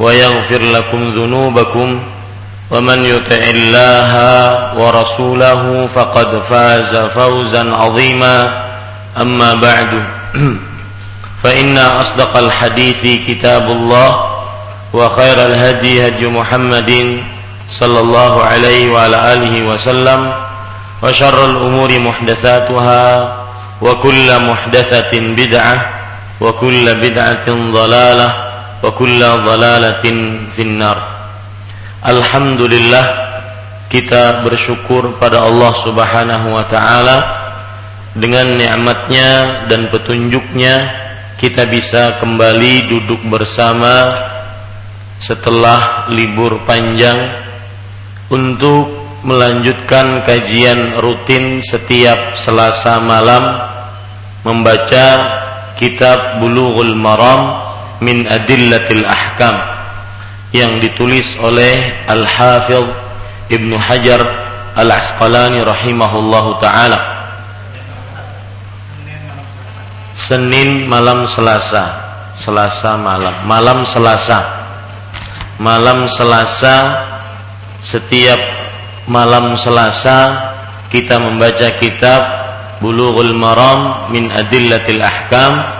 ويغفر لكم ذنوبكم ومن يطع الله ورسوله فقد فاز فوزا عظيما. أما بعد فإن أصدق الحديث كتاب الله وخير الهدي هدي محمد صلى الله عليه وعلى آله وسلم وشر الأمور محدثاتها وكل محدثة بدعة وكل بدعة ضلالة وكل ضلالة في النار Alhamdulillah kita bersyukur pada Allah Subhanahu wa taala dengan nikmatnya dan petunjuknya kita bisa kembali duduk bersama setelah libur panjang untuk melanjutkan kajian rutin setiap Selasa malam membaca kitab Bulughul Maram min Adillatil Ahkam yang ditulis oleh Al-Hafidh Ibnu Hajar Al-Asqalani rahimahullahu taala. Senin malam Selasa. Selasa malam, malam Selasa. Malam Selasa setiap malam Selasa kita membaca kitab Bulughul Maram min Adillatil Ahkam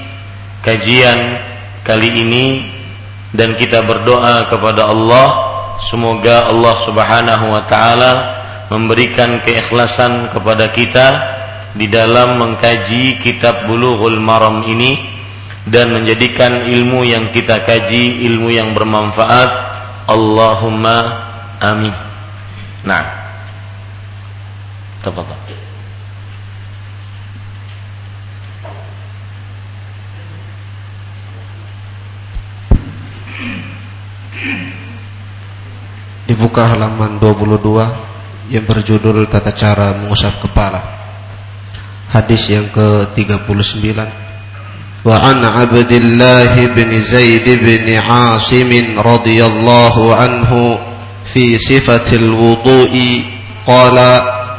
kajian kali ini dan kita berdoa kepada Allah semoga Allah Subhanahu wa taala memberikan keikhlasan kepada kita di dalam mengkaji kitab Bulughul Maram ini dan menjadikan ilmu yang kita kaji ilmu yang bermanfaat Allahumma amin. Nah. Tafadhal. dibuka halaman 22 yang berjudul tata cara mengusap kepala. Hadis yang ke-39 wa an Abdullah bin Zaid bin Asim radhiyallahu anhu fi sifatil wudu'i qala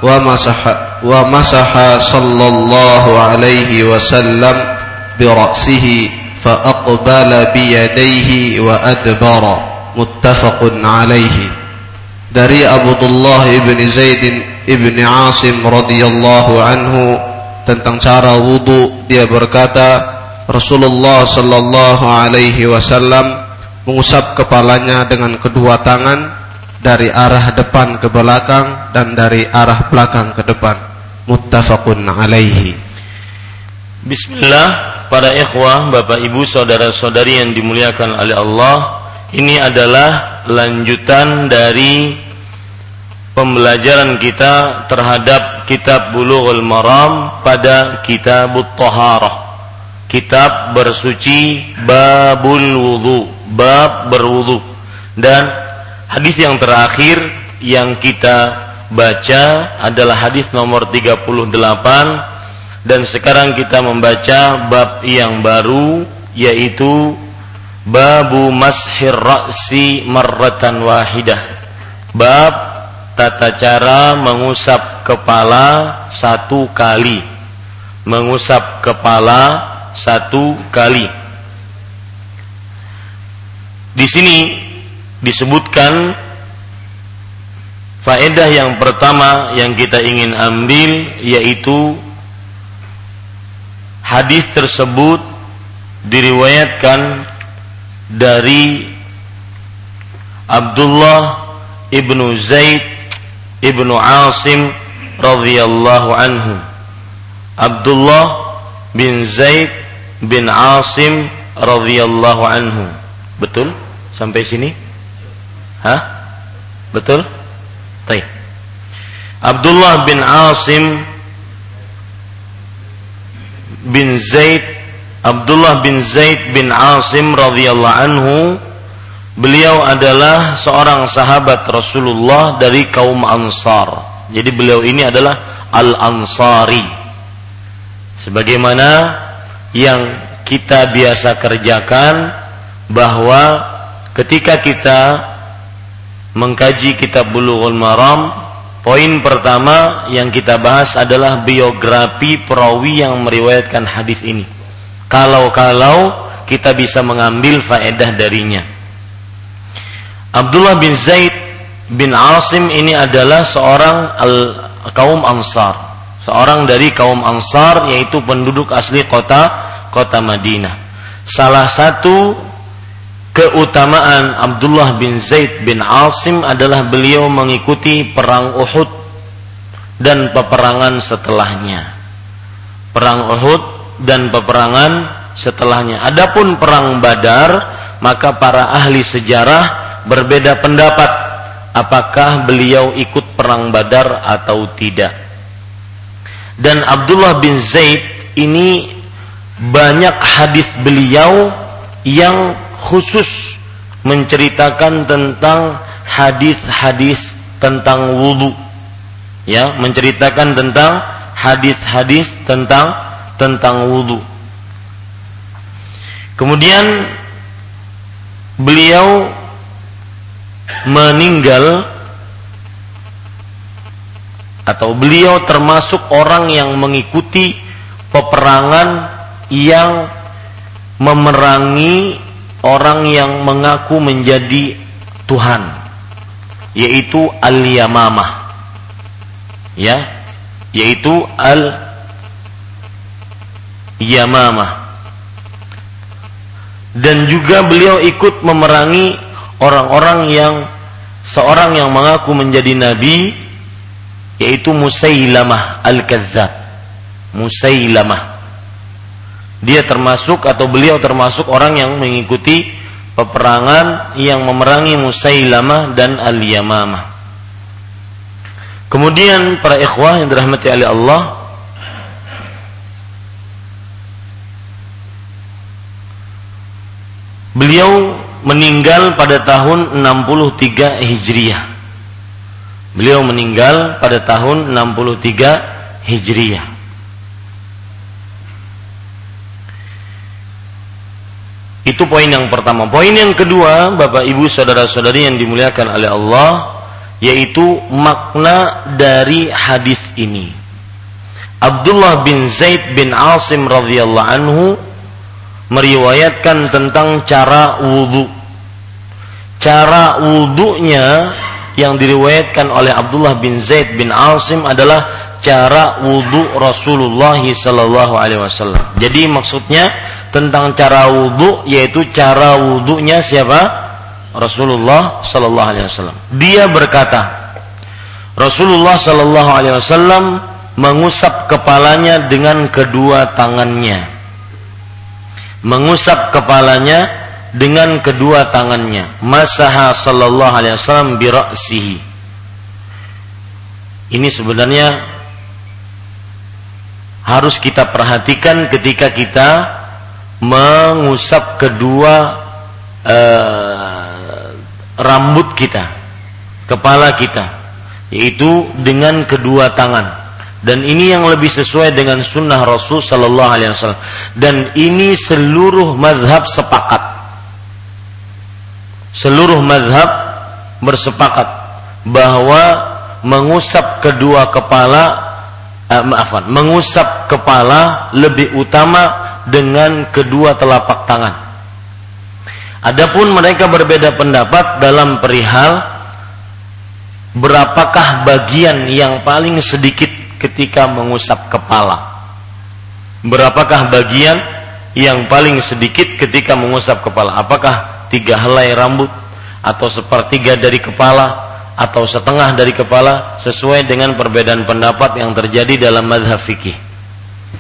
wa masaha wa masaha sallallahu alaihi wasallam bi ra'sihi fa aqbala bi yadayhi wa adbara. Muttafaqun alaihi dari Abdullah ibn Zaid ibn Asim radhiyallahu anhu tentang cara wudu dia berkata Rasulullah sallallahu alaihi wasallam mengusap kepalanya dengan kedua tangan dari arah depan ke belakang dan dari arah belakang ke depan. Muttafaqun alaihi. Bismillah para ikhwah bapak ibu saudara-saudari yang dimuliakan oleh Allah ini adalah lanjutan dari pembelajaran kita terhadap kitab Bulughul Maram pada kitab Taharah. Kitab bersuci babul wudu, bab berwudu. Dan hadis yang terakhir yang kita baca adalah hadis nomor 38 dan sekarang kita membaca bab yang baru yaitu babu mashir ra'si marratan wahidah. Bab tata cara mengusap kepala satu kali mengusap kepala satu kali di sini disebutkan faedah yang pertama yang kita ingin ambil yaitu hadis tersebut diriwayatkan dari Abdullah ibnu Zaid ibnu Asim radhiyallahu anhu. Abdullah bin Zaid bin Asim radhiyallahu anhu. Betul? Sampai sini? Hah? Betul? Baik. Abdullah bin Asim bin Zaid Abdullah bin Zaid bin Asim radhiyallahu anhu Beliau adalah seorang sahabat Rasulullah dari kaum Ansar. Jadi beliau ini adalah Al-Ansari. Sebagaimana yang kita biasa kerjakan bahwa ketika kita mengkaji kitab Bulughul Maram, poin pertama yang kita bahas adalah biografi perawi yang meriwayatkan hadis ini. Kalau-kalau kita bisa mengambil faedah darinya. Abdullah bin Zaid bin Asim ini adalah seorang al kaum Ansar, seorang dari kaum Ansar yaitu penduduk asli kota kota Madinah. Salah satu keutamaan Abdullah bin Zaid bin Asim adalah beliau mengikuti perang Uhud dan peperangan setelahnya. Perang Uhud dan peperangan setelahnya. Adapun perang Badar, maka para ahli sejarah berbeda pendapat apakah beliau ikut perang Badar atau tidak. Dan Abdullah bin Zaid ini banyak hadis beliau yang khusus menceritakan tentang hadis-hadis tentang wudhu ya menceritakan tentang hadis-hadis tentang tentang wudhu kemudian beliau meninggal atau beliau termasuk orang yang mengikuti peperangan yang memerangi orang yang mengaku menjadi Tuhan yaitu al-yamamah. Ya yaitu al-yamamah dan juga beliau ikut memerangi orang-orang yang seorang yang mengaku menjadi nabi yaitu Musailamah Al-Kazzab. Musailamah. Dia termasuk atau beliau termasuk orang yang mengikuti peperangan yang memerangi Musailamah dan Al-Yamamah. Kemudian para ikhwah yang dirahmati oleh Allah Beliau meninggal pada tahun 63 Hijriah. Beliau meninggal pada tahun 63 Hijriah. Itu poin yang pertama. Poin yang kedua, Bapak Ibu saudara-saudari yang dimuliakan oleh Allah, yaitu makna dari hadis ini. Abdullah bin Zaid bin Asim radhiyallahu anhu meriwayatkan tentang cara wudhu. Cara wudhunya yang diriwayatkan oleh Abdullah bin Zaid bin Asim adalah cara wudhu Rasulullah Sallallahu Alaihi Wasallam. Jadi maksudnya tentang cara wudhu yaitu cara wudhunya siapa? Rasulullah Sallallahu Alaihi Wasallam. Dia berkata, Rasulullah Sallallahu Alaihi Wasallam mengusap kepalanya dengan kedua tangannya mengusap kepalanya dengan kedua tangannya. Masaha sallallahu alaihi wasallam bi ra'sihi. Ini sebenarnya harus kita perhatikan ketika kita mengusap kedua uh, rambut kita, kepala kita, yaitu dengan kedua tangan. Dan ini yang lebih sesuai dengan sunnah Rasul Sallallahu Alaihi Wasallam. Dan ini seluruh madhab sepakat. Seluruh madhab bersepakat bahwa mengusap kedua kepala, eh, maafan, mengusap kepala lebih utama dengan kedua telapak tangan. Adapun mereka berbeda pendapat dalam perihal berapakah bagian yang paling sedikit ketika mengusap kepala. Berapakah bagian yang paling sedikit ketika mengusap kepala? Apakah tiga helai rambut atau sepertiga dari kepala atau setengah dari kepala sesuai dengan perbedaan pendapat yang terjadi dalam madhab fikih.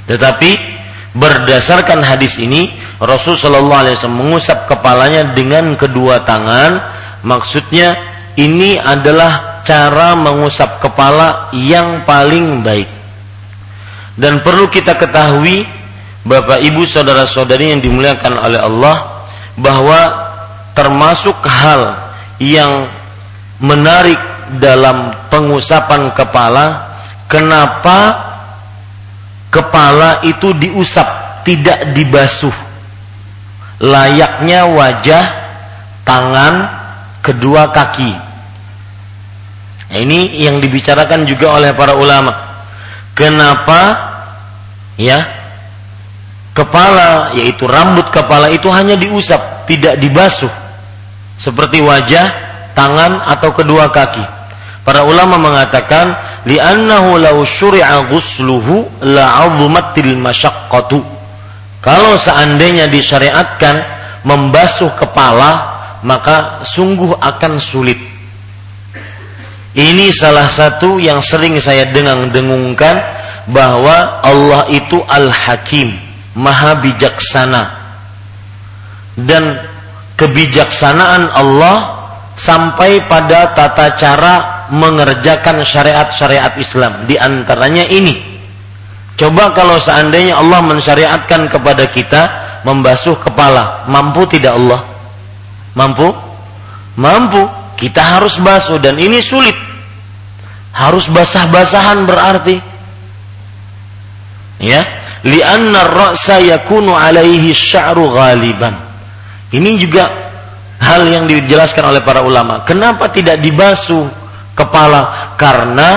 Tetapi berdasarkan hadis ini Rasul Shallallahu Alaihi Wasallam mengusap kepalanya dengan kedua tangan. Maksudnya ini adalah cara mengusap kepala yang paling baik. Dan perlu kita ketahui Bapak Ibu saudara-saudari yang dimuliakan oleh Allah bahwa termasuk hal yang menarik dalam pengusapan kepala kenapa kepala itu diusap tidak dibasuh layaknya wajah tangan kedua kaki Nah, ini yang dibicarakan juga oleh para ulama. Kenapa ya kepala yaitu rambut kepala itu hanya diusap, tidak dibasuh seperti wajah, tangan atau kedua kaki. Para ulama mengatakan li'annahu law syuri'a ghusluhu la'azumatil masyaqqatu. Kalau seandainya disyariatkan membasuh kepala, maka sungguh akan sulit ini salah satu yang sering saya dengang-dengungkan bahwa Allah itu Al-Hakim, Maha bijaksana. Dan kebijaksanaan Allah sampai pada tata cara mengerjakan syariat-syariat Islam. Di antaranya ini. Coba kalau seandainya Allah mensyariatkan kepada kita membasuh kepala, mampu tidak Allah? Mampu? Mampu kita harus basuh dan ini sulit. Harus basah-basahan berarti. Ya, li'anna ar-ra'sa yakunu alaihi sya'ru ghaliban. Ini juga hal yang dijelaskan oleh para ulama. Kenapa tidak dibasuh kepala? Karena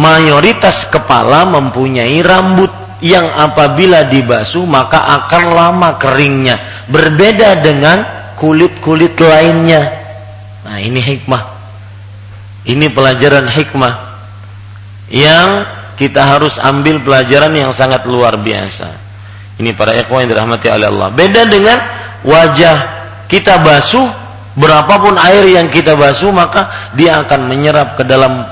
mayoritas kepala mempunyai rambut yang apabila dibasuh maka akan lama keringnya. Berbeda dengan kulit-kulit lainnya. Nah, ini hikmah. Ini pelajaran hikmah yang kita harus ambil pelajaran yang sangat luar biasa. Ini para ikhwan yang dirahmati oleh Allah. Beda dengan wajah kita basuh, berapapun air yang kita basuh maka dia akan menyerap ke dalam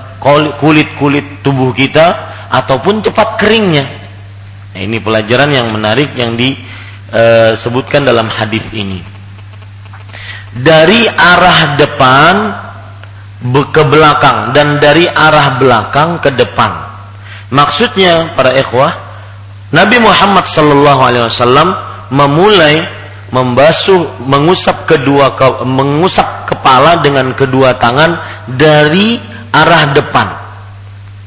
kulit-kulit tubuh kita ataupun cepat keringnya. Nah, ini pelajaran yang menarik yang disebutkan dalam hadis ini dari arah depan ke belakang dan dari arah belakang ke depan. Maksudnya para ikhwah, Nabi Muhammad sallallahu alaihi wasallam memulai membasuh mengusap kedua mengusap kepala dengan kedua tangan dari arah depan.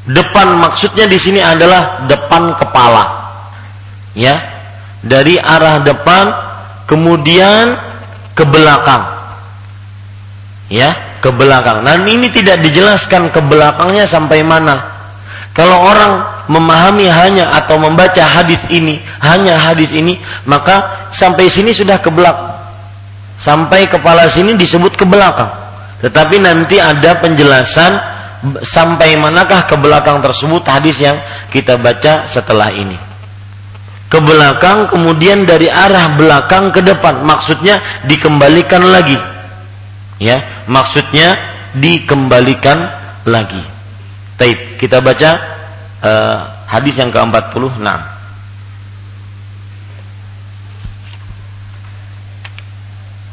Depan maksudnya di sini adalah depan kepala. Ya. Dari arah depan kemudian ke belakang ya ke belakang. Dan ini tidak dijelaskan ke belakangnya sampai mana. Kalau orang memahami hanya atau membaca hadis ini, hanya hadis ini, maka sampai sini sudah ke belakang. Sampai kepala sini disebut ke belakang. Tetapi nanti ada penjelasan sampai manakah ke belakang tersebut hadis yang kita baca setelah ini. Ke belakang kemudian dari arah belakang ke depan. Maksudnya dikembalikan lagi ya maksudnya dikembalikan lagi Taib kita baca uh, hadis yang ke-46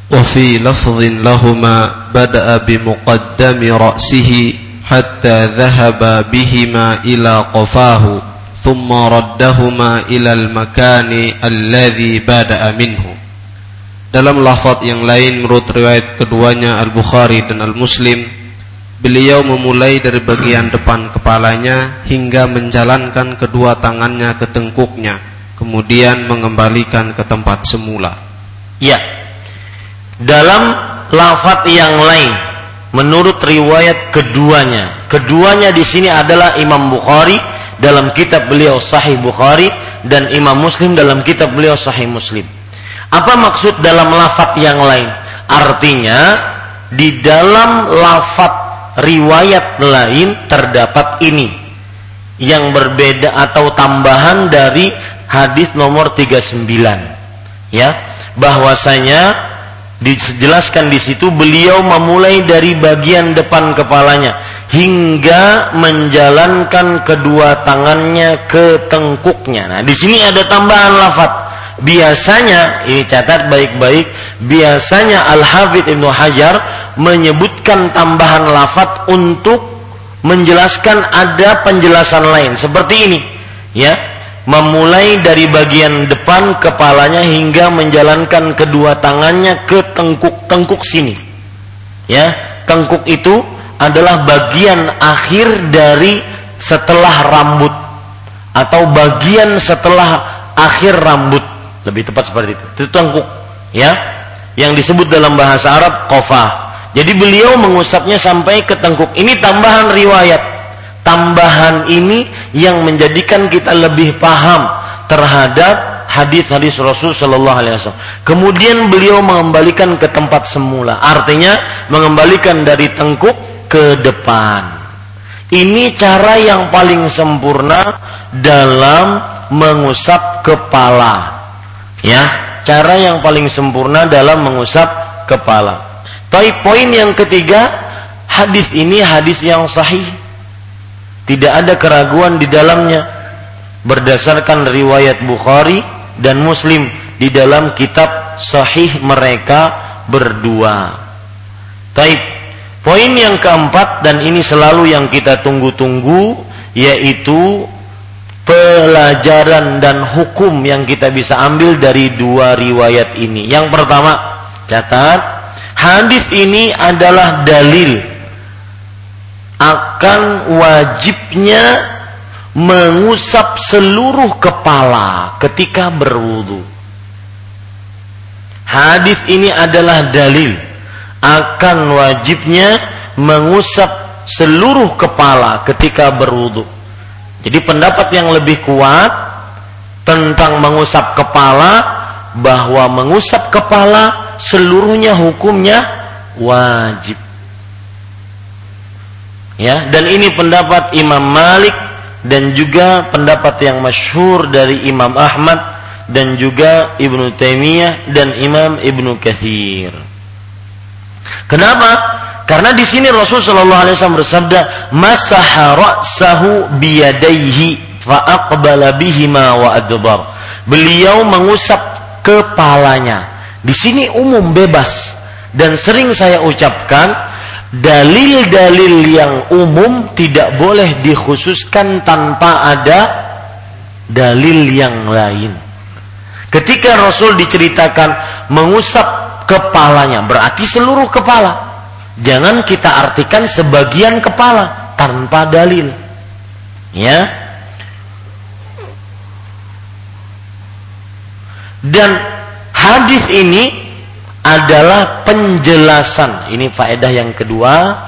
وفي لفظ لهما بدأ بمقدم رأسه حتى ذهب بهما إلى قفاه ثم ردهما إلى المكان الذي بدأ منه dalam lafaz yang lain menurut riwayat keduanya Al-Bukhari dan Al-Muslim Beliau memulai dari bagian depan kepalanya hingga menjalankan kedua tangannya ke tengkuknya Kemudian mengembalikan ke tempat semula. Ya. Dalam lafaz yang lain Menurut riwayat keduanya Keduanya di sini adalah Imam Bukhari Dalam kitab beliau Sahih Bukhari Dan Imam Muslim dalam kitab beliau Sahih Muslim apa maksud dalam lafat yang lain? Artinya di dalam lafat riwayat lain terdapat ini yang berbeda atau tambahan dari hadis nomor 39 ya bahwasanya dijelaskan di situ beliau memulai dari bagian depan kepalanya hingga menjalankan kedua tangannya ke tengkuknya. Nah, di sini ada tambahan lafaz biasanya ini catat baik-baik biasanya Al Hafidh Ibnu Hajar menyebutkan tambahan lafat untuk menjelaskan ada penjelasan lain seperti ini ya. Memulai dari bagian depan kepalanya hingga menjalankan kedua tangannya ke tengkuk-tengkuk sini ya. Tengkuk itu adalah bagian akhir dari setelah rambut atau bagian setelah akhir rambut lebih tepat seperti itu. Itu tengkuk, ya. Yang disebut dalam bahasa Arab qafah. Jadi beliau mengusapnya sampai ke tengkuk. Ini tambahan riwayat. Tambahan ini yang menjadikan kita lebih paham terhadap hadis-hadis Rasul Shallallahu Alaihi Wasallam. Kemudian beliau mengembalikan ke tempat semula. Artinya mengembalikan dari tengkuk ke depan. Ini cara yang paling sempurna dalam mengusap kepala. Ya, cara yang paling sempurna dalam mengusap kepala. Tapi poin yang ketiga, hadis ini hadis yang sahih. Tidak ada keraguan di dalamnya berdasarkan riwayat Bukhari dan Muslim di dalam kitab sahih mereka berdua. Taib. Poin yang keempat dan ini selalu yang kita tunggu-tunggu yaitu pelajaran dan hukum yang kita bisa ambil dari dua riwayat ini. Yang pertama, catat, hadis ini adalah dalil akan wajibnya mengusap seluruh kepala ketika berwudu. Hadis ini adalah dalil akan wajibnya mengusap seluruh kepala ketika berwudu. Jadi pendapat yang lebih kuat tentang mengusap kepala bahwa mengusap kepala seluruhnya hukumnya wajib. Ya, dan ini pendapat Imam Malik dan juga pendapat yang masyhur dari Imam Ahmad dan juga Ibnu Taimiyah dan Imam Ibnu Katsir. Kenapa? Karena di sini Rasul Shallallahu Alaihi Wasallam bersabda, masaha ra'sahu biyadaihi fa aqbala bihima wa adbar. Beliau mengusap kepalanya. Di sini umum bebas dan sering saya ucapkan dalil-dalil yang umum tidak boleh dikhususkan tanpa ada dalil yang lain. Ketika Rasul diceritakan mengusap kepalanya, berarti seluruh kepala. Jangan kita artikan sebagian kepala tanpa dalil. Ya. Dan hadis ini adalah penjelasan. Ini faedah yang kedua.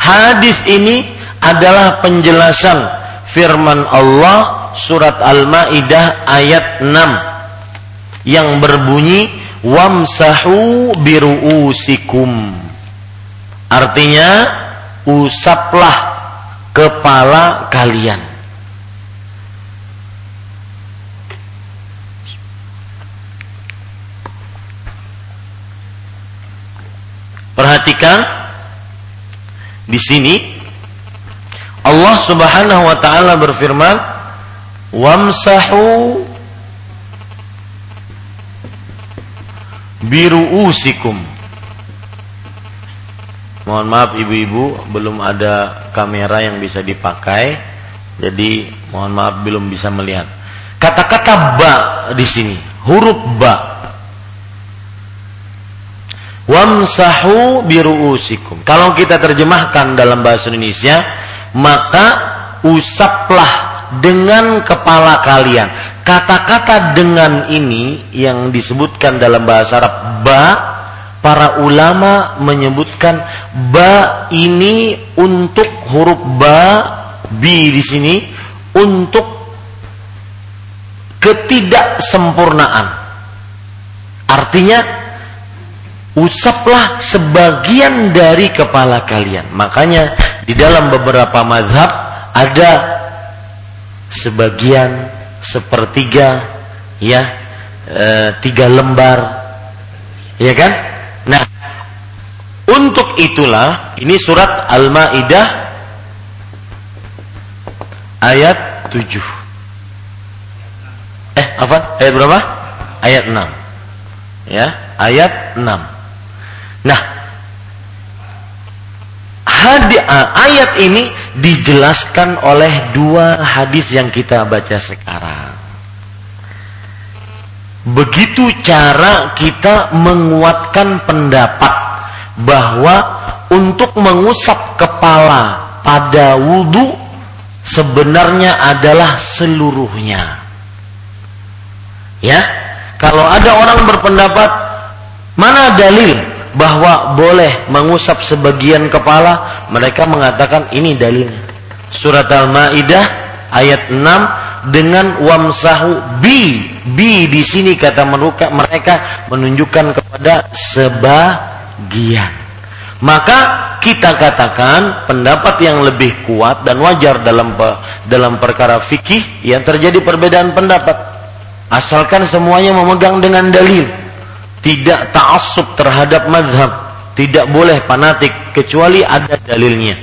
Hadis ini adalah penjelasan firman Allah surat Al-Maidah ayat 6 yang berbunyi wamsahu biruusikum Artinya usaplah kepala kalian. Perhatikan di sini Allah Subhanahu wa taala berfirman, "Wamsahu biruusikum." Mohon maaf ibu-ibu belum ada kamera yang bisa dipakai. Jadi mohon maaf belum bisa melihat. Kata-kata ba di sini, huruf ba. Wamsahu biruusikum. Kalau kita terjemahkan dalam bahasa Indonesia, maka usaplah dengan kepala kalian. Kata-kata dengan ini yang disebutkan dalam bahasa Arab ba para ulama menyebutkan ba ini untuk huruf ba bi di sini untuk ketidaksempurnaan. Artinya usaplah sebagian dari kepala kalian. Makanya di dalam beberapa mazhab ada sebagian sepertiga ya e, tiga lembar ya kan untuk itulah ini surat Al-Maidah ayat 7. Eh, apa? Ayat berapa? Ayat 6. Ya, ayat 6. Nah, hadi, ayat ini dijelaskan oleh dua hadis yang kita baca sekarang. Begitu cara kita menguatkan pendapat bahwa untuk mengusap kepala pada wudhu sebenarnya adalah seluruhnya. Ya, kalau ada orang berpendapat mana dalil bahwa boleh mengusap sebagian kepala, mereka mengatakan ini dalilnya. Surat Al-Maidah ayat 6 dengan wamsahu bi bi di sini kata mereka menunjukkan kepada sebagian maka kita katakan pendapat yang lebih kuat dan wajar dalam dalam perkara fikih yang terjadi perbedaan pendapat. Asalkan semuanya memegang dengan dalil. Tidak ta'assub terhadap mazhab tidak boleh fanatik kecuali ada dalilnya.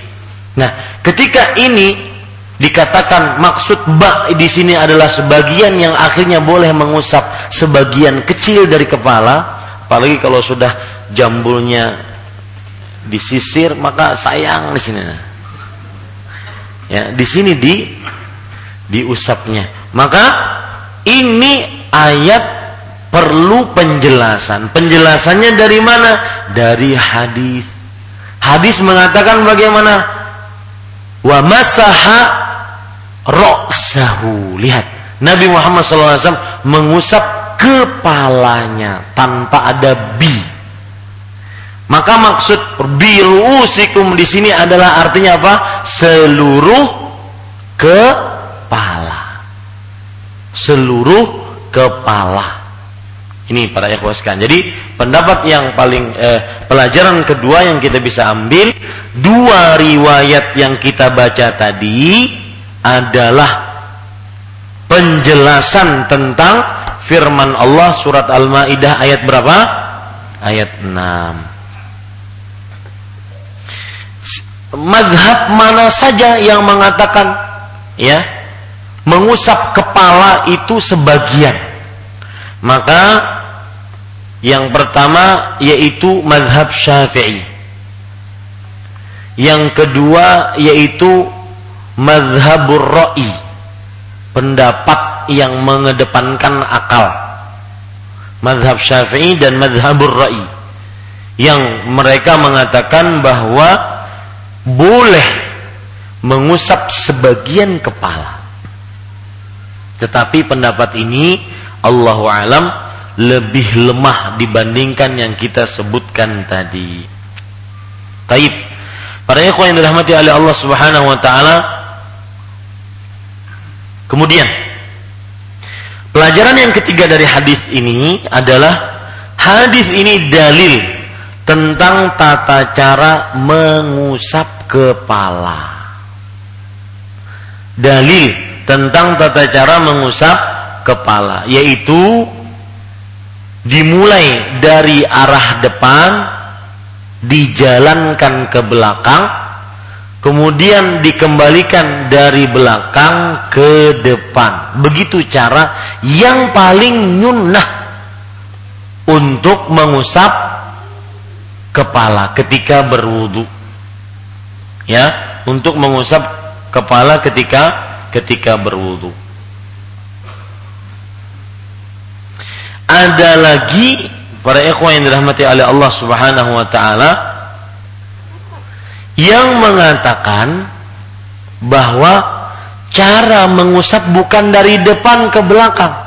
Nah ketika ini Dikatakan maksud bak di sini adalah sebagian yang akhirnya boleh mengusap sebagian kecil dari kepala, apalagi kalau sudah jambulnya disisir maka sayang di sini. Ya, di sini di diusapnya. Maka ini ayat perlu penjelasan. Penjelasannya dari mana? Dari hadis. Hadis mengatakan bagaimana? Wa masaha roksahu. Lihat, Nabi Muhammad SAW mengusap kepalanya tanpa ada bi. Maka maksud birusikum di sini adalah artinya apa? Seluruh kepala. Seluruh kepala. Ini para ikhwaskan. Jadi pendapat yang paling eh, pelajaran kedua yang kita bisa ambil dua riwayat yang kita baca tadi adalah penjelasan tentang firman Allah surat Al-Maidah ayat berapa? Ayat 6. Madhab mana saja yang mengatakan ya mengusap kepala itu sebagian. Maka yang pertama yaitu madhab syafi'i. Yang kedua yaitu madhabur ra'i pendapat yang mengedepankan akal madhab syafi'i dan madhabur ra'i yang mereka mengatakan bahwa boleh mengusap sebagian kepala tetapi pendapat ini Allah alam lebih lemah dibandingkan yang kita sebutkan tadi. Taib. Para ikhwan yang dirahmati oleh Allah Subhanahu wa taala, Kemudian pelajaran yang ketiga dari hadis ini adalah hadis ini dalil tentang tata cara mengusap kepala. Dalil tentang tata cara mengusap kepala yaitu dimulai dari arah depan dijalankan ke belakang kemudian dikembalikan dari belakang ke depan. Begitu cara yang paling nyunnah untuk mengusap kepala ketika berwudu. Ya, untuk mengusap kepala ketika ketika berwudu. Ada lagi para ikhwan yang dirahmati oleh Allah Subhanahu wa taala yang mengatakan bahwa cara mengusap bukan dari depan ke belakang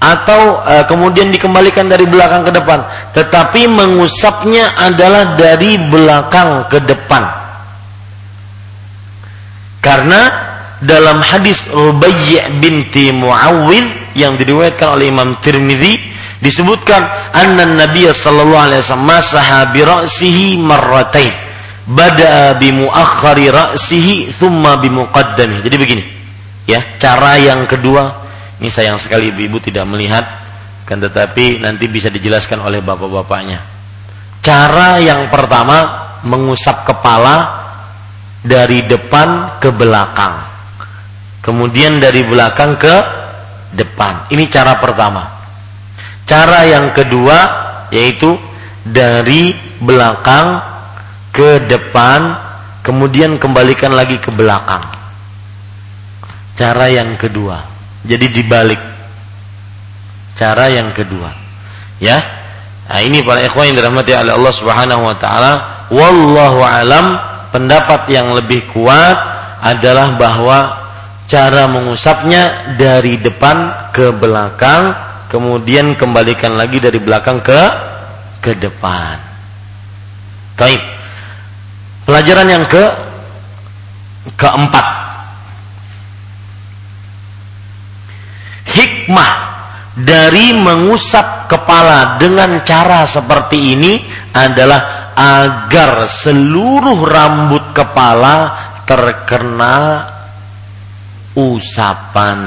atau e, kemudian dikembalikan dari belakang ke depan, tetapi mengusapnya adalah dari belakang ke depan. Karena dalam hadis Rubayy binti Muawwidh yang diriwayatkan oleh Imam Tirmizi disebutkan anna Nabi sallallahu alaihi wasallam masaha bi ra'sihi marratain bada'a bi muakhkhari ra'sihi thumma bi muqaddami. Jadi begini. Ya, cara yang kedua ini sayang sekali ibu-ibu tidak melihat kan tetapi nanti bisa dijelaskan oleh bapak-bapaknya. Cara yang pertama mengusap kepala dari depan ke belakang. Kemudian dari belakang ke depan. Ini cara pertama. Cara yang kedua yaitu dari belakang ke depan kemudian kembalikan lagi ke belakang. Cara yang kedua. Jadi dibalik. Cara yang kedua. Ya. Nah, ini para ikhwan yang dirahmati oleh Allah Subhanahu wa taala, wallahu alam pendapat yang lebih kuat adalah bahwa cara mengusapnya dari depan ke belakang, kemudian kembalikan lagi dari belakang ke ke depan. Baik. Pelajaran yang ke keempat hikmah dari mengusap kepala dengan cara seperti ini adalah agar seluruh rambut kepala terkena usapan.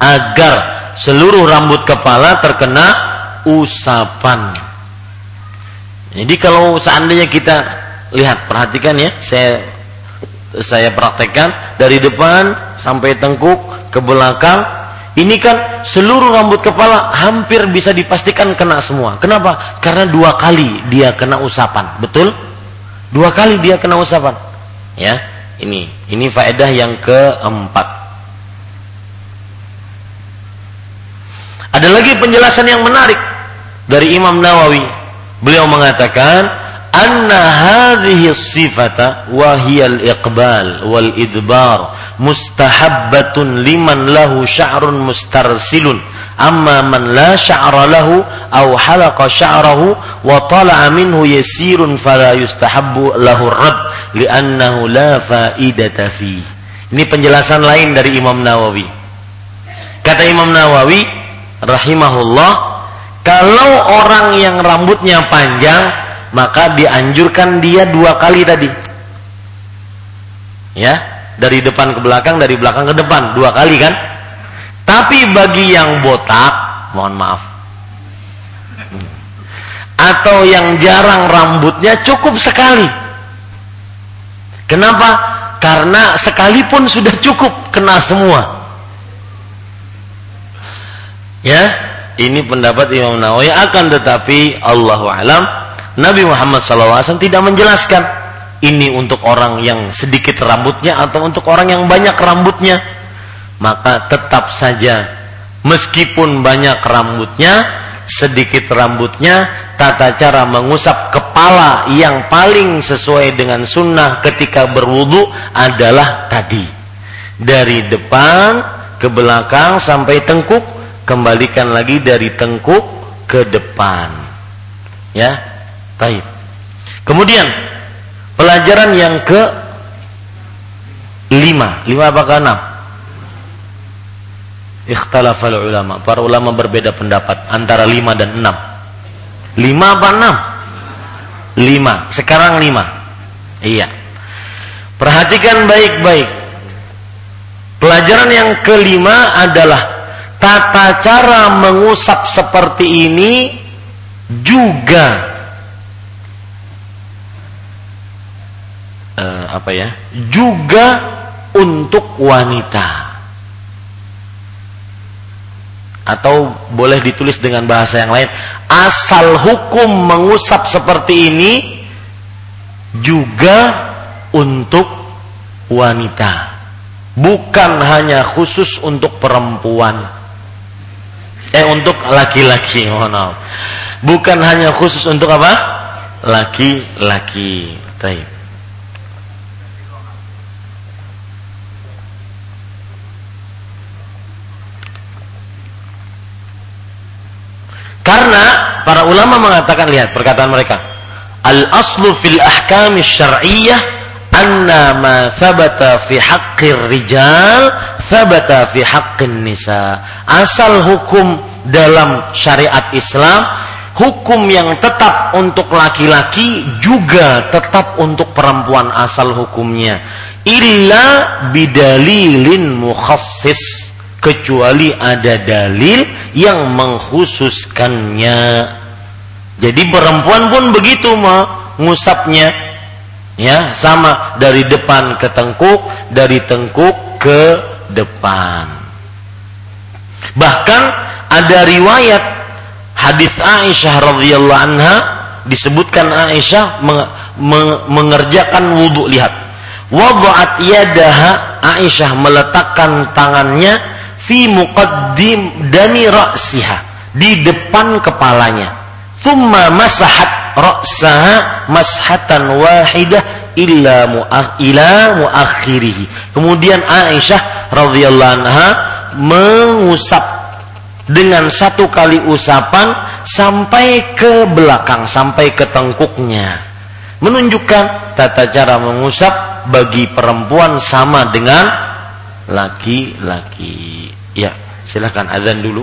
Agar seluruh rambut kepala terkena usapan. Jadi kalau seandainya kita lihat perhatikan ya, saya saya praktekkan dari depan sampai tengkuk ke belakang ini kan seluruh rambut kepala hampir bisa dipastikan kena semua. Kenapa? Karena dua kali dia kena usapan. Betul? Dua kali dia kena usapan. Ya, ini ini faedah yang keempat. Ada lagi penjelasan yang menarik dari Imam Nawawi. Beliau mengatakan anna hadhihi sifata wa hiya al-iqbal wal idbar mustahabbatun liman lahu sya'run mustarsilun. Amma man la sya'ra lahu aw halaqa sya'rahu wa tala'a minhu yasirun fala yustahabbu lahu rad li'annahu la faidata fi ini penjelasan lain dari Imam Nawawi. Kata Imam Nawawi rahimahullah kalau orang yang rambutnya panjang maka dianjurkan dia dua kali tadi. Ya, dari depan ke belakang, dari belakang ke depan, dua kali kan? Tapi bagi yang botak, mohon maaf. Atau yang jarang rambutnya cukup sekali. Kenapa? Karena sekalipun sudah cukup kena semua. Ya, ini pendapat Imam Nawawi akan tetapi Allah alam Nabi Muhammad SAW tidak menjelaskan ini untuk orang yang sedikit rambutnya atau untuk orang yang banyak rambutnya. Maka tetap saja meskipun banyak rambutnya, sedikit rambutnya, tata cara mengusap kepala yang paling sesuai dengan sunnah ketika berwudu adalah tadi. Dari depan ke belakang sampai tengkuk, kembalikan lagi dari tengkuk ke depan. Ya, Baik. Kemudian pelajaran yang ke lima, lima apa ke enam? Ikhtalafal ulama. Para ulama berbeda pendapat antara lima dan enam. Lima apa enam? Lima. Sekarang lima. Iya. Perhatikan baik-baik. Pelajaran yang kelima adalah tata cara mengusap seperti ini juga uh, apa ya juga untuk wanita. Atau boleh ditulis dengan bahasa yang lain asal hukum mengusap seperti ini juga untuk wanita. Bukan hanya khusus untuk perempuan. Eh untuk laki-laki oh no. bukan hanya khusus untuk apa? Laki-laki. -laki. Karena para ulama mengatakan lihat perkataan mereka. Al aslu fil ahkam syar'iyyah anna ma thabata fi haqqir rijal thabata fi haqqin nisa. Asal hukum dalam syariat Islam hukum yang tetap untuk laki-laki juga tetap untuk perempuan asal hukumnya illa bidalilin mukhassis kecuali ada dalil yang mengkhususkannya. Jadi perempuan pun begitu mengusapnya. Ya, sama dari depan ke tengkuk, dari tengkuk ke depan. Bahkan ada riwayat hadis Aisyah radhiyallahu anha disebutkan Aisyah mengerjakan wudhu lihat. Wada'at yadaha Aisyah meletakkan tangannya fi muqaddim dami ra'siha di depan kepalanya. Thumma masahat ra'saha mashatan wahidah illa mu'ah ila kemudian Aisyah radhiyallahu anha mengusap dengan satu kali usapan sampai ke belakang sampai ke tengkuknya. Menunjukkan tata cara mengusap bagi perempuan sama dengan laki-laki Ya, silahkan azan dulu.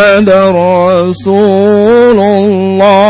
محمد رسول الله.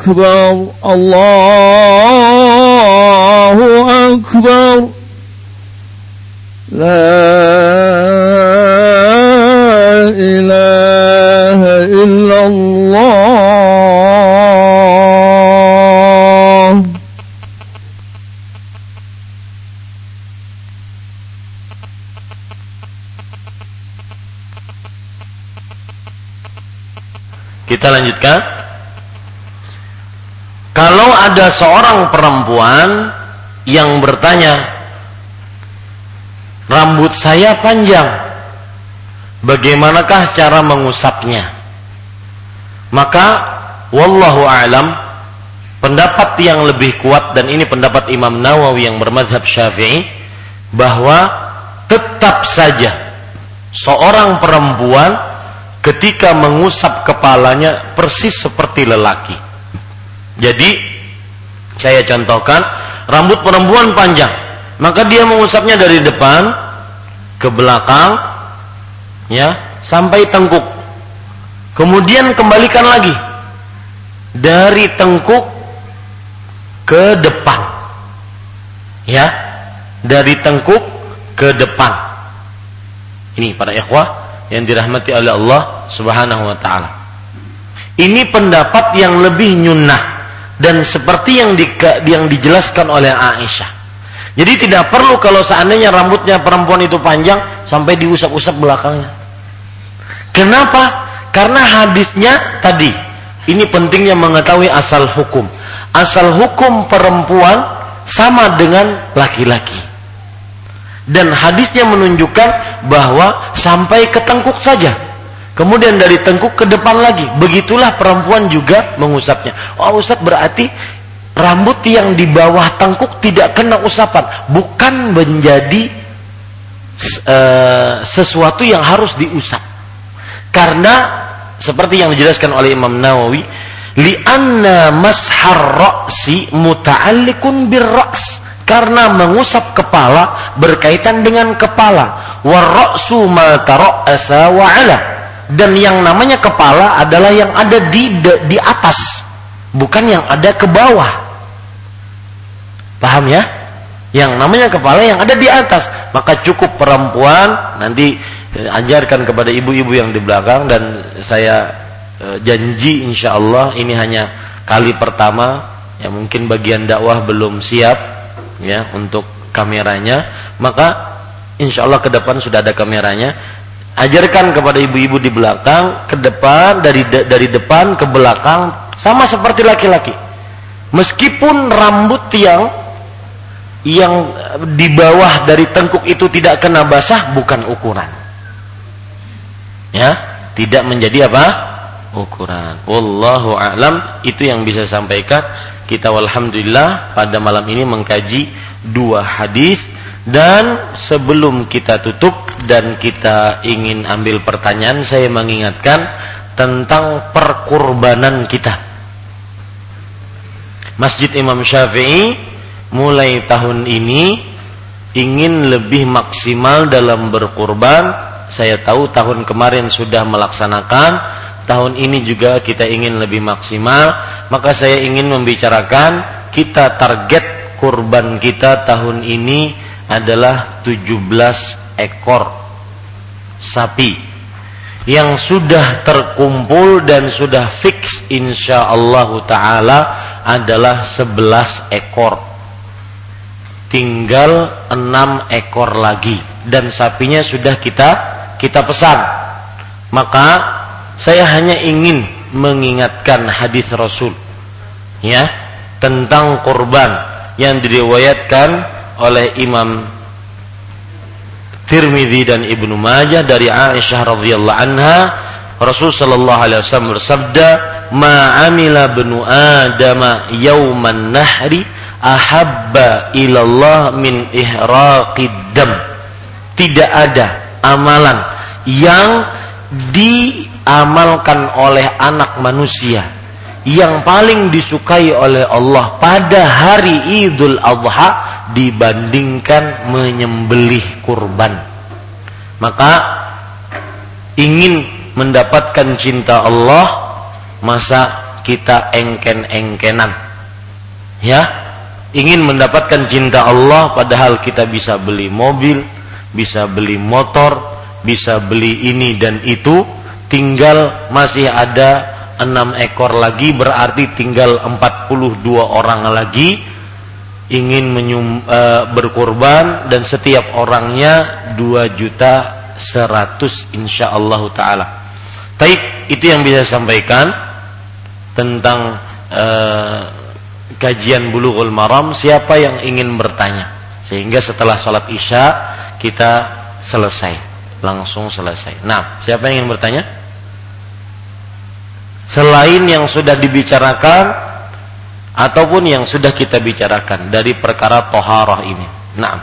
أكبر الله أكبر لا إله إلا الله Kita lanjutkan ada seorang perempuan yang bertanya, rambut saya panjang, bagaimanakah cara mengusapnya? Maka, wallahu alam, pendapat yang lebih kuat dan ini pendapat Imam Nawawi yang bermadhab Syafi'i bahwa tetap saja seorang perempuan ketika mengusap kepalanya persis seperti lelaki. Jadi saya contohkan rambut perempuan panjang, maka dia mengusapnya dari depan ke belakang ya sampai tengkuk. Kemudian kembalikan lagi dari tengkuk ke depan. Ya, dari tengkuk ke depan. Ini para ikhwah yang dirahmati oleh Allah Subhanahu wa taala. Ini pendapat yang lebih nyunnah dan seperti yang di, yang dijelaskan oleh Aisyah. Jadi tidak perlu kalau seandainya rambutnya perempuan itu panjang sampai diusap-usap belakangnya. Kenapa? Karena hadisnya tadi. Ini pentingnya mengetahui asal hukum. Asal hukum perempuan sama dengan laki-laki. Dan hadisnya menunjukkan bahwa sampai ke tengkuk saja. Kemudian dari tengkuk ke depan lagi. Begitulah perempuan juga mengusapnya. Oh Ustaz berarti rambut yang di bawah tengkuk tidak kena usapan. Bukan menjadi uh, sesuatu yang harus diusap. Karena seperti yang dijelaskan oleh Imam Nawawi, li'anna mashar ra'si muta'alliqun bir-ra's karena mengusap kepala berkaitan dengan kepala warra'su ma tara'asa wa ala dan yang namanya kepala adalah yang ada di di atas bukan yang ada ke bawah. Paham ya? Yang namanya kepala yang ada di atas. Maka cukup perempuan nanti eh, ajarkan kepada ibu-ibu yang di belakang dan saya eh, janji insya Allah ini hanya kali pertama. Ya mungkin bagian dakwah belum siap ya untuk kameranya. Maka insya Allah ke depan sudah ada kameranya ajarkan kepada ibu-ibu di belakang ke depan dari de, dari depan ke belakang sama seperti laki-laki. Meskipun rambut yang yang di bawah dari tengkuk itu tidak kena basah bukan ukuran. Ya tidak menjadi apa? Ukuran. Wallahu alam. Itu yang bisa sampaikan. Kita alhamdulillah pada malam ini mengkaji dua hadis dan sebelum kita tutup dan kita ingin ambil pertanyaan saya mengingatkan tentang perkurbanan kita. Masjid Imam Syafi'i mulai tahun ini ingin lebih maksimal dalam berkurban. Saya tahu tahun kemarin sudah melaksanakan, tahun ini juga kita ingin lebih maksimal maka saya ingin membicarakan kita target kurban kita tahun ini adalah 17 ekor sapi yang sudah terkumpul dan sudah fix insya Allah taala adalah 11 ekor. Tinggal 6 ekor lagi. Dan sapinya sudah kita kita pesan. Maka saya hanya ingin mengingatkan hadis Rasul ya tentang kurban yang diriwayatkan oleh Imam Tirmidzi dan Ibnu Majah dari Aisyah radhiyallahu anha Rasul sallallahu alaihi wasallam bersabda ma amila benu adama yauman nahri ahabba ilallah min ihraqid dam. Tidak ada amalan yang di diamalkan oleh anak manusia yang paling disukai oleh Allah pada hari Idul Adha dibandingkan menyembelih kurban. Maka ingin mendapatkan cinta Allah masa kita engken-engkenan. Ya, ingin mendapatkan cinta Allah padahal kita bisa beli mobil, bisa beli motor, bisa beli ini dan itu tinggal masih ada enam ekor lagi berarti tinggal 42 orang lagi ingin menyum, e, berkorban dan setiap orangnya 2 juta 100 insyaallah taala. Taib itu yang bisa sampaikan tentang uh, kajian bulughul maram. Siapa yang ingin bertanya? Sehingga setelah sholat isya kita selesai. Langsung selesai. Nah siapa yang ingin bertanya? Selain yang sudah dibicarakan ataupun yang sudah kita bicarakan dari perkara toharah ini. Nah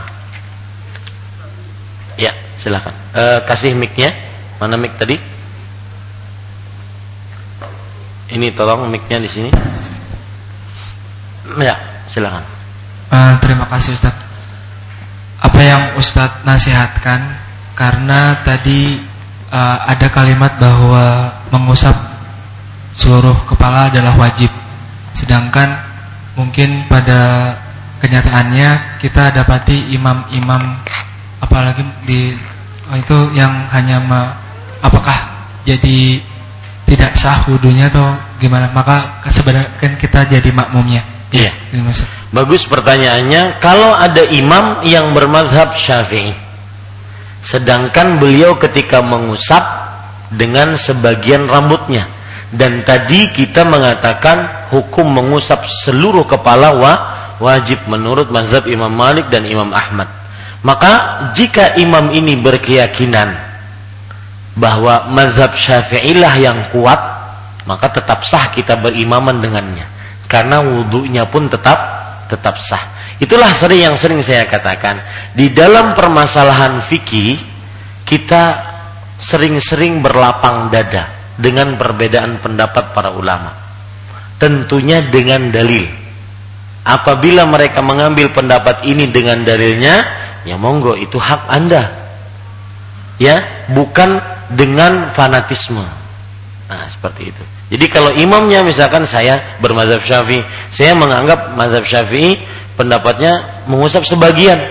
ya silahkan e, kasih micnya. Mana mic tadi? Ini tolong micnya di sini. Ya silakan. Uh, terima kasih Ustaz. Apa yang Ustadz nasihatkan? Karena tadi uh, ada kalimat bahwa mengusap seluruh kepala adalah wajib. Sedangkan mungkin pada kenyataannya kita dapati imam-imam apalagi di oh itu yang hanya me, apakah jadi tidak sah wudhunya atau gimana? Maka sebenarnya kan kita jadi makmumnya. Iya. Bagus pertanyaannya, kalau ada imam yang bermadhab syafi'i, sedangkan beliau ketika mengusap dengan sebagian rambutnya, dan tadi kita mengatakan hukum mengusap seluruh kepala wa, wajib menurut mazhab Imam Malik dan Imam Ahmad. Maka jika imam ini berkeyakinan bahwa mazhab syafi'ilah yang kuat, maka tetap sah kita berimaman dengannya. Karena wudhunya pun tetap tetap sah. Itulah sering yang sering saya katakan. Di dalam permasalahan fikih kita sering-sering berlapang dada dengan perbedaan pendapat para ulama. Tentunya dengan dalil. Apabila mereka mengambil pendapat ini dengan dalilnya, ya monggo itu hak Anda. Ya, bukan dengan fanatisme. Nah, seperti itu. Jadi kalau imamnya misalkan saya bermazhab Syafi'i, saya menganggap mazhab Syafi'i pendapatnya mengusap sebagian.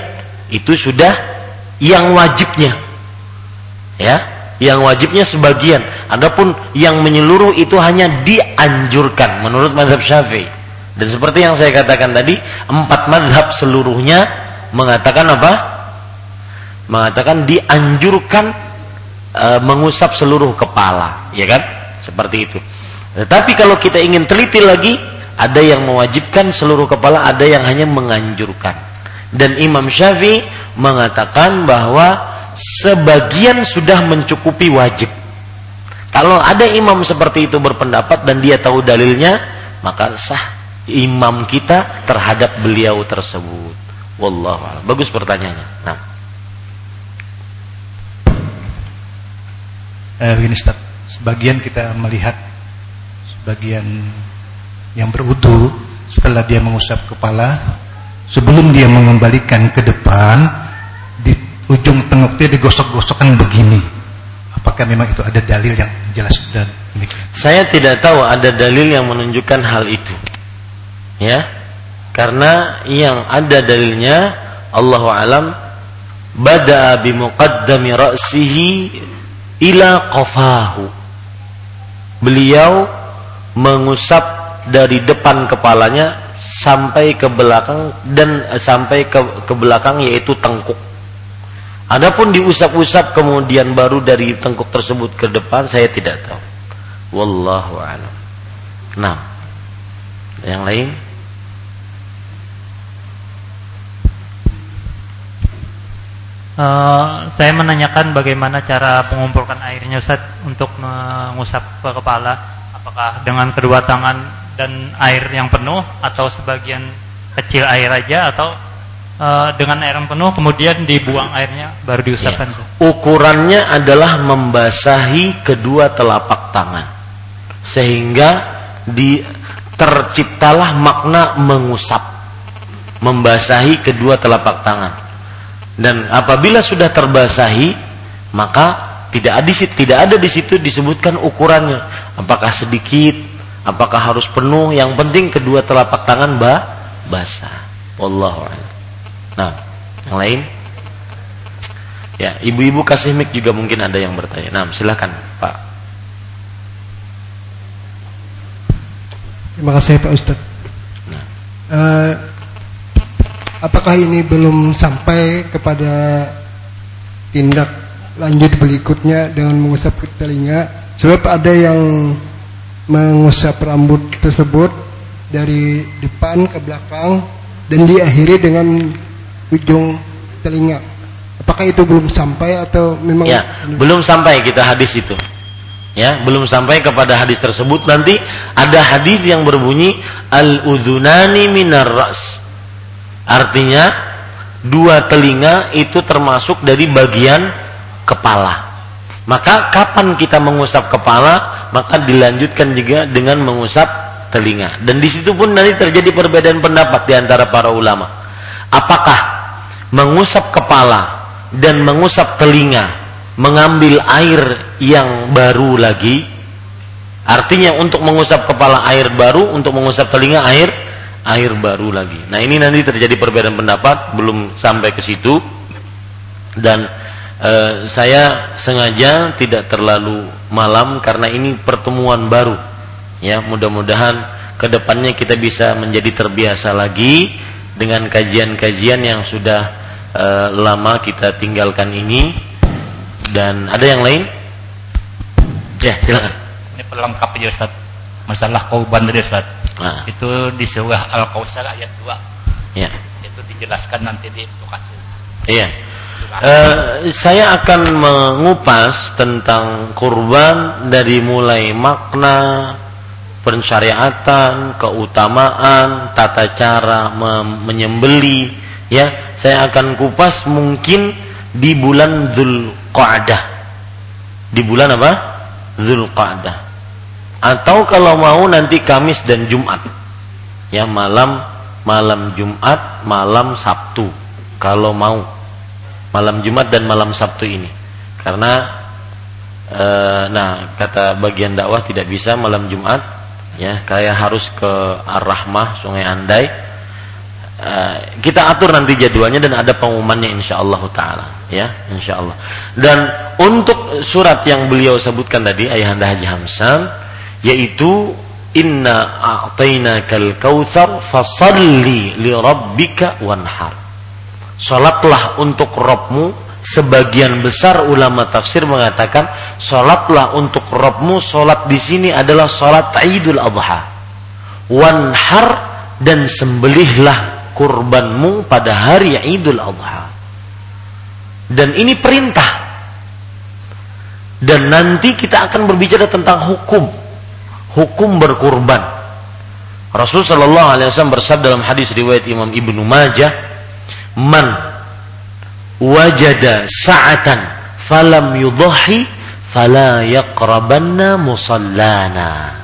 Itu sudah yang wajibnya. Ya, yang wajibnya sebagian. Adapun yang menyeluruh itu hanya dianjurkan menurut mazhab Syafi'i. Dan seperti yang saya katakan tadi, empat mazhab seluruhnya mengatakan apa? Mengatakan dianjurkan e, mengusap seluruh kepala, ya kan? Seperti itu. Tetapi kalau kita ingin teliti lagi, ada yang mewajibkan seluruh kepala, ada yang hanya menganjurkan. Dan Imam Syafi'i mengatakan bahwa sebagian sudah mencukupi wajib. Kalau ada imam seperti itu berpendapat dan dia tahu dalilnya, maka sah imam kita terhadap beliau tersebut. Wallahu a'lam. Bagus pertanyaannya. Nah. Eh, ini Ustaz, sebagian kita melihat bagian yang berwudu setelah dia mengusap kepala sebelum dia mengembalikan ke depan ujung tengok dia digosok-gosokkan begini. Apakah memang itu ada dalil yang jelas dan demikian? Saya tidak tahu ada dalil yang menunjukkan hal itu. Ya? Karena yang ada dalilnya Allah alam bada bi muqaddami ra'sihi ila qafahu. Beliau mengusap dari depan kepalanya sampai ke belakang dan eh, sampai ke ke belakang yaitu tengkuk. Adapun diusap-usap kemudian baru dari tengkuk tersebut ke depan saya tidak tahu. Wallahu a'lam. Nah, yang lain? Uh, saya menanyakan bagaimana cara mengumpulkan airnya Ustaz untuk mengusap ke kepala apakah dengan kedua tangan dan air yang penuh atau sebagian kecil air aja atau uh, dengan air yang penuh kemudian dibuang airnya baru diusapkan. Ya. Ukurannya adalah membasahi kedua telapak tangan. Sehingga di terciptalah makna mengusap. Membasahi kedua telapak tangan. Dan apabila sudah terbasahi maka tidak ada tidak ada di situ disebutkan ukurannya. Apakah sedikit apakah harus penuh yang penting kedua telapak tangan bah basah. Wallahu nah yang lain? Ya ibu-ibu kasih mic juga mungkin ada yang bertanya. Nah silakan pak. Terima kasih pak ustad nah. uh, apakah ini belum sampai kepada tindak lanjut berikutnya dengan mengusap telinga? Sebab ada yang mengusap rambut tersebut dari depan ke belakang dan diakhiri dengan ujung telinga. Apakah itu belum sampai atau memang Ya, belum sampai kita hadis itu. Ya, belum sampai kepada hadis tersebut nanti ada hadis yang berbunyi al-udhunani minar ras. Artinya dua telinga itu termasuk dari bagian kepala. Maka kapan kita mengusap kepala, maka dilanjutkan juga dengan mengusap telinga. Dan di situ pun nanti terjadi perbedaan pendapat di antara para ulama. Apakah mengusap kepala dan mengusap telinga mengambil air yang baru lagi. Artinya untuk mengusap kepala air baru untuk mengusap telinga air air baru lagi. Nah ini nanti terjadi perbedaan pendapat belum sampai ke situ. Dan e, saya sengaja tidak terlalu malam karena ini pertemuan baru. Ya mudah-mudahan ke depannya kita bisa menjadi terbiasa lagi dengan kajian-kajian yang sudah e, lama kita tinggalkan ini dan ada yang lain? Ya, silakan. Ini pelengkap aja Ustaz. Masalah kauban tadi Ustaz. Nah. Itu di surah Al-Kautsar ayat 2. Ya. Itu dijelaskan nanti di lokasi. Iya. Uh, saya akan mengupas tentang kurban dari mulai makna pensyariatan, keutamaan, tata cara menyembeli ya. Saya akan kupas mungkin di bulan Dzulqa'dah. Di bulan apa? Dzulqa'dah. Atau kalau mau nanti Kamis dan Jumat. Ya, malam malam Jumat, malam Sabtu. Kalau mau. Malam Jumat dan malam Sabtu ini. Karena e, nah, kata bagian dakwah tidak bisa malam Jumat, ya, kayak harus ke Ar-Rahmah Sungai Andai Eh, kita atur nanti jadwalnya dan ada pengumumannya insyaallah taala ya insyaallah. Dan untuk surat yang beliau sebutkan tadi ayahanda Haji Hamsan yaitu inna a'tainakal kautsar fasalli li rabbika wanhar. Salatlah untuk Robmu sebagian besar ulama tafsir mengatakan salatlah untuk Robmu salat di sini adalah salat Idul Adha. Wanhar dan sembelihlah kurbanmu pada hari Idul Adha. Dan ini perintah. Dan nanti kita akan berbicara tentang hukum. Hukum berkurban. Rasul sallallahu alaihi wasallam bersabda dalam hadis riwayat Imam Ibnu Majah, "Man wajada sa'atan falam yudhi fala yaqrabanna musallana."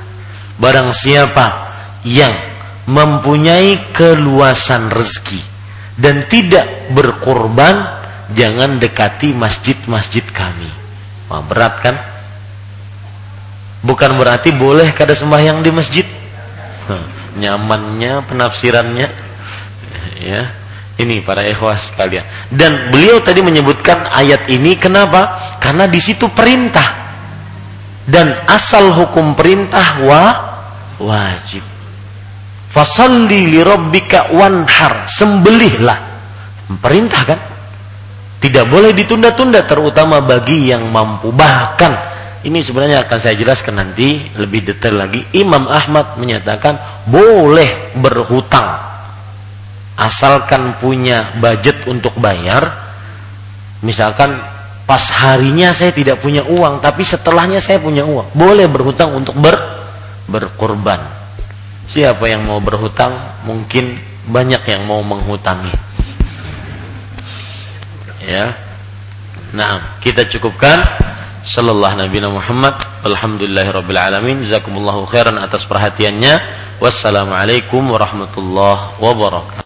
Barang siapa yang mempunyai keluasan rezeki dan tidak berkorban jangan dekati masjid-masjid kami. Wah, berat kan? Bukan berarti boleh kada sembahyang di masjid. Nyamannya penafsirannya. Ya ini para ikhwas sekalian. Dan beliau tadi menyebutkan ayat ini kenapa? Karena di situ perintah. Dan asal hukum perintah wa wajib Fasalli li rabbika wanhar. Sembelihlah. Perintah kan? Tidak boleh ditunda-tunda terutama bagi yang mampu. Bahkan ini sebenarnya akan saya jelaskan nanti lebih detail lagi. Imam Ahmad menyatakan boleh berhutang asalkan punya budget untuk bayar. Misalkan pas harinya saya tidak punya uang, tapi setelahnya saya punya uang, boleh berhutang untuk ber berkorban. Siapa yang mau berhutang mungkin banyak yang mau menghutangi. Ya. Nah, kita cukupkan. Sallallahu nabi Muhammad. Alhamdulillahirabbil alamin. Jazakumullahu khairan atas perhatiannya. Wassalamualaikum warahmatullahi wabarakatuh